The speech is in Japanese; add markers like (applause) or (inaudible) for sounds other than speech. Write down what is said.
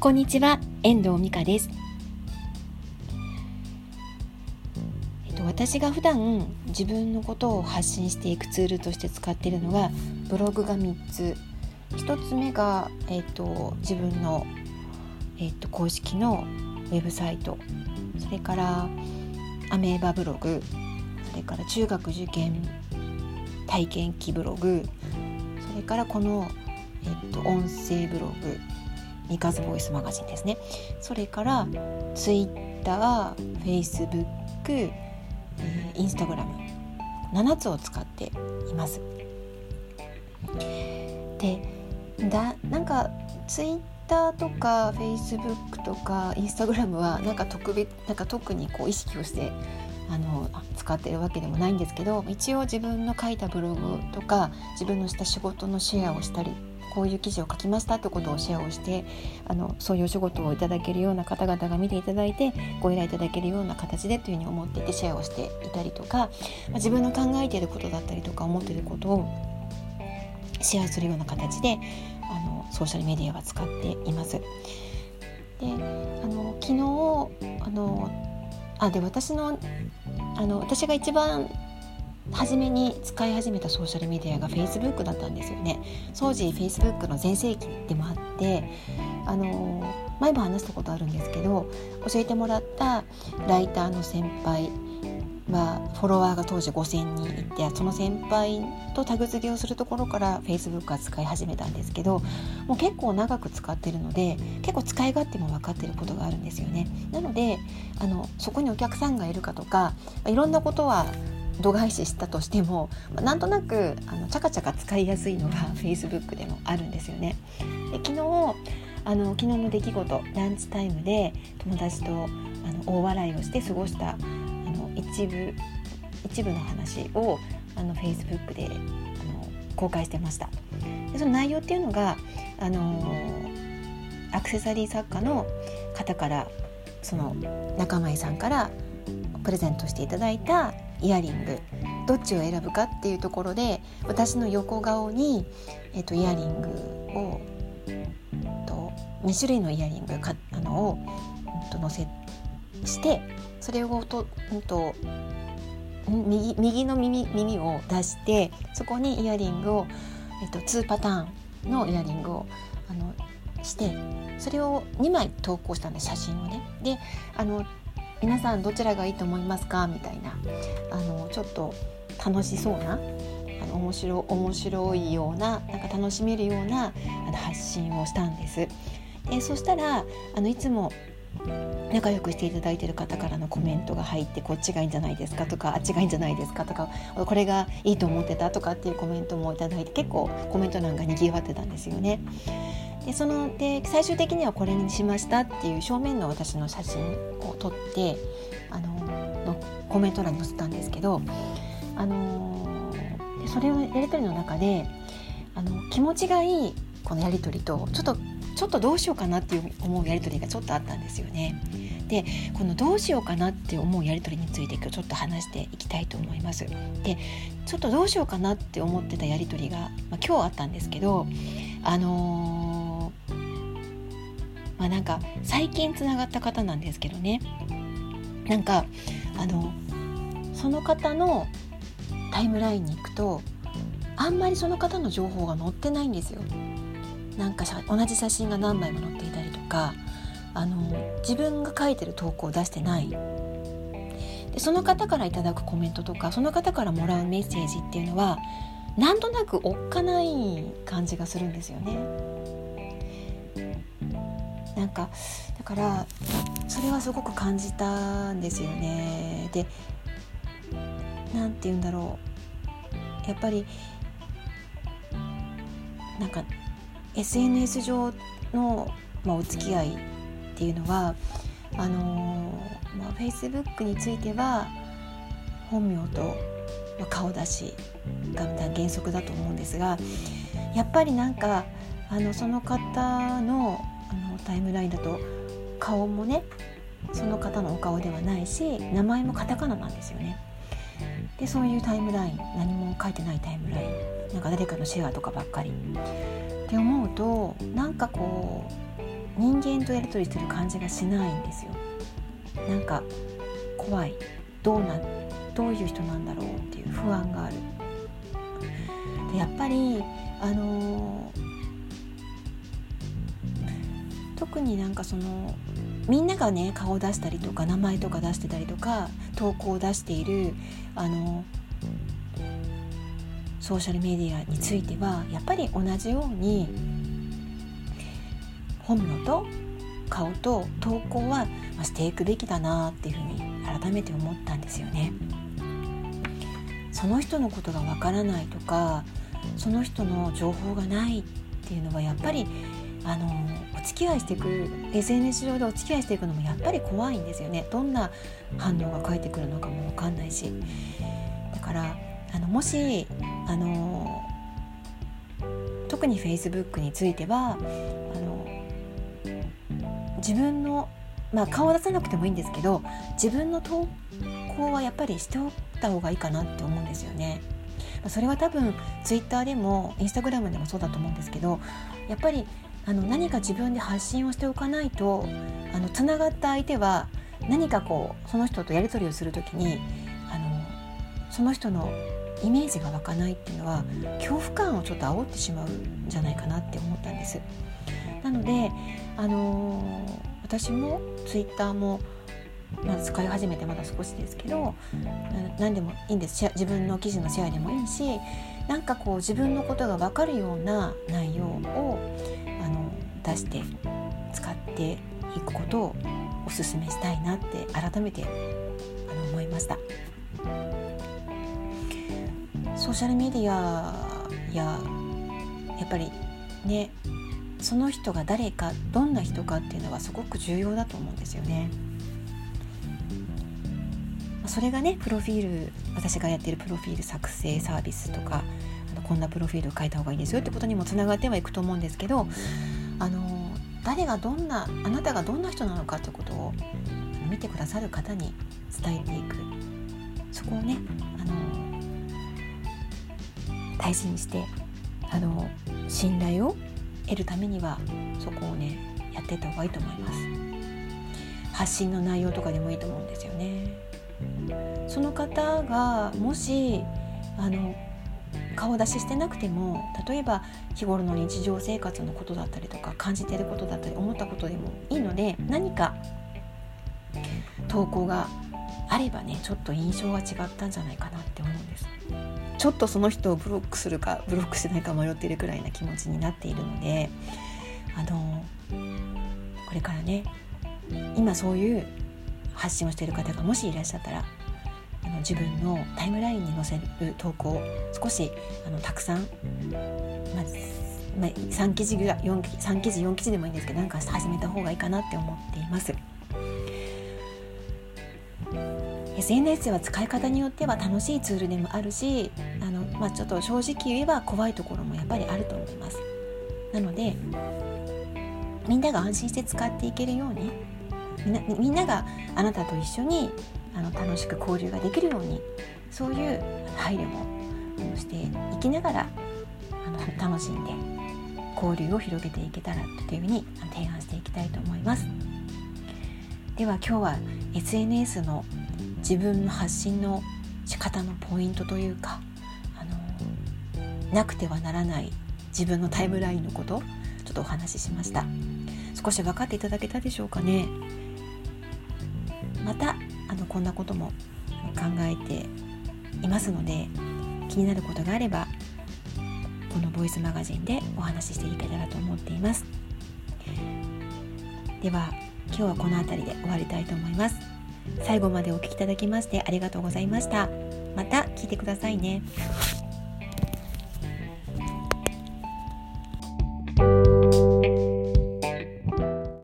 こんにちは、遠藤美香です。えっと、私が普段自分のことを発信していくツールとして使っているのがブログが3つ。1つ目が、えっと、自分の、えっと、公式のウェブサイト。それからアメーバブログ。それから中学受験体験記ブログ。それからこの、えっと、音声ブログ。ミカズボイスマガジンですね。それからツイッター、フェイスブック、えー、インスタグラム7つを使っています。でだなんかツイッターとかフェイスブックとかインスタグラムはなんか特別なんか特にこう意識をしてあの使ってるわけでもないんですけど一応自分の書いたブログとか自分のした仕事のシェアをしたりこういう記事を書きましたってことをシェアをしてあのそういうお仕事をいただけるような方々が見ていただいてご依頼いただけるような形でというふうに思っていてシェアをしていたりとか、まあ、自分の考えていることだったりとか思っていることをシェアするような形であのソーシャルメディアは使っています。であの昨日あのあで私のあの私が一番初めに使い始めたソーシャルメディアが Facebook だったんですよね当時 Facebook の全盛期でもあってあの前も話したことあるんですけど教えてもらったライターの先輩はフォロワーが当時5,000人いてその先輩とタグ付けをするところから Facebook は使い始めたんですけどもう結構長く使ってるので結構使い勝手も分かってることがあるんですよね。なのであのそこにお客さんがいるかとかいろんなことは度外視したとしてもなんとなくあのチャカチャカ使いやすいのが (laughs) Facebook でもあるんですよね。で昨日あの昨日の出来事ランチタイムで友達とあの大笑いをして過ごしたあの一部一部の話をあの Facebook であの公開してましたでその内容っていうのがあのアクセサリー作家の方からその仲間井さんからプレゼントしていただいたイヤリングどっちを選ぶかっていうところで私の横顔に、えーと、イヤリングを、と2種類のイヤリングかあのを、うん、と載せしてそれをと、うんと、右右の耳耳を出してそこにイヤリングを、えー、と2パターンのイヤリングをあのしてそれを2枚投稿したんで写真をね。であの皆さんどちらがいいと思いますか？みたいなあのちょっと楽しそうなあの面白面白いようななんか楽しめるようなあの発信をしたんです。でそしたらあのいつも仲良くしていただいてる方からのコメントが入ってこっちがいいんじゃないですかとかあっちがいいんじゃないですかとかこれがいいと思ってたとかっていうコメントもいただいて結構コメント欄がにぎわってたんですよね。でそので最終的にはこれにしましたっていう正面の私の写真を撮ってあののコメント欄に載せたんですけど、あのでそれをやり取りの中であの気持ちがいいこのやり取りとちょっとちょっとどうしようかなっていう思うやり取りがちょっとあったんですよね。でこのどうしようかなって思うやり取りについて今日ちょっと話していきたいと思います。でちょっとどうしようかなって思ってたやり取りが、まあ、今日あったんですけどあのーまあ、なんか最近つながった方なんですけどねなんかあのその方のタイムラインに行くとあんまりその方の情報が載ってないんですよ。なんか同じ写真が何枚も載っていたりとかあの自分が書いてる投稿を出してないでその方から頂くコメントとかその方からもらうメッセージっていうのはなんとなくおっかない感じがするんですよね。なんかだからそれはすごく感じたんですよね。で何て言うんだろうやっぱりなんか SNS 上の、まあ、お付き合いっていうのはあのー、まあ、Facebook については本名と顔出しが原則だと思うんですがやっぱりなんかあのその方のあのタイムラインだと顔もねその方のお顔ではないし名前もカタカナなんですよね。でそういうタイムライン何も書いてないタイムラインなんか誰かのシェアとかばっかり。って思うとなんかこう人間とやり取りしてる感じがしないんですよ。なんか怖い。どうなどういう人なんだろうっていう不安がある。でやっぱりあのー、特になんかそのみんながね顔を出したりとか名前とか出してたりとか投稿を出しているあのソーシャルメディアについてはやっぱり同じように本名と顔と投稿はしていくべきだなっていうふうに改めて思ったんですよね。その人のことがわからないとかその人の情報がないっていうのはやっぱりあのお付き合いしていく SNS 上でお付き合いしていくのもやっぱり怖いんですよねどんな反応が返ってくるのかも分かんないしだからあのもしあの特に Facebook についてはあの自分の、まあ、顔を出さなくてもいいんですけど自分の投稿はやっぱりしておった方がいいかなって思うんですよね。それは多分 Twitter でも Instagram でもそうだと思うんですけどやっぱりあの何か自分で発信をしておかないとあのつながった相手は何かこうその人とやり取りをする時にあのその人のイメージが湧かないっていうのは恐怖感をちょっと煽ってしまうんじゃないかなって思ったんです。なので、あのー、私もツイッターもまだ使い始めてまだ少しですけど何でもいいんです自分の記事のシェアでもいいしなんかこう自分のことが分かるような内容を出して使っていくことをお勧めしたいなって改めてあの思いました。ソーシャルメディアややっぱりねその人が誰かどんな人かっていうのはすごく重要だと思うんですよね。それがねプロフィール私がやってるプロフィール作成サービスとかあのこんなプロフィールを書いた方がいいですよってことにもつながってはいくと思うんですけどあの誰がどんなあなたがどんな人なのかってことを見てくださる方に伝えていく。そこをねあの大事にしてあの信頼を得るためにはそこをねやっていった方がいいと思います。発信の内容とかでもいいと思うんですよね。その方がもしあの顔出ししてなくても例えば日頃の日常生活のことだったりとか感じてることだったり思ったことでもいいので何か投稿があればねちょっと印象が違ったんじゃないかなって思うんです。ちょっとその人をブロックするかブロックしないか迷っているくらいな気持ちになっているのであのこれからね今そういう発信をしている方がもしいらっしゃったら自分のタイムラインに載せる投稿少しあのたくさん、ままあ、3記事ぐらい4 3記事4記事でもいいんですけどなんか始めた方がいいかなって思っています。SNS は使い方によっては楽しいツールでもあるしあの、まあ、ちょっと正直言えば怖いところもやっぱりあると思います。なのでみんなが安心して使っていけるようにみんなみんながあなたと一緒にあの楽しく交流ができるようにそういう配慮もしていきながらあの楽しんで交流を広げていけたらというふうに提案していきたいと思います。では今日は SNS の自分の発信の仕方のポイントというかあのなくてはならない自分のタイムラインのことちょっとお話ししました少し分かっていただけたでしょうかねまたあのこんなことも考えていますので気になることがあればこのボイスマガジンでお話ししていけたらと思っています。では今日はこの辺りで終わりたいと思います。最後までお聴きいただきましてありがとうございました。また聞いてくださいね。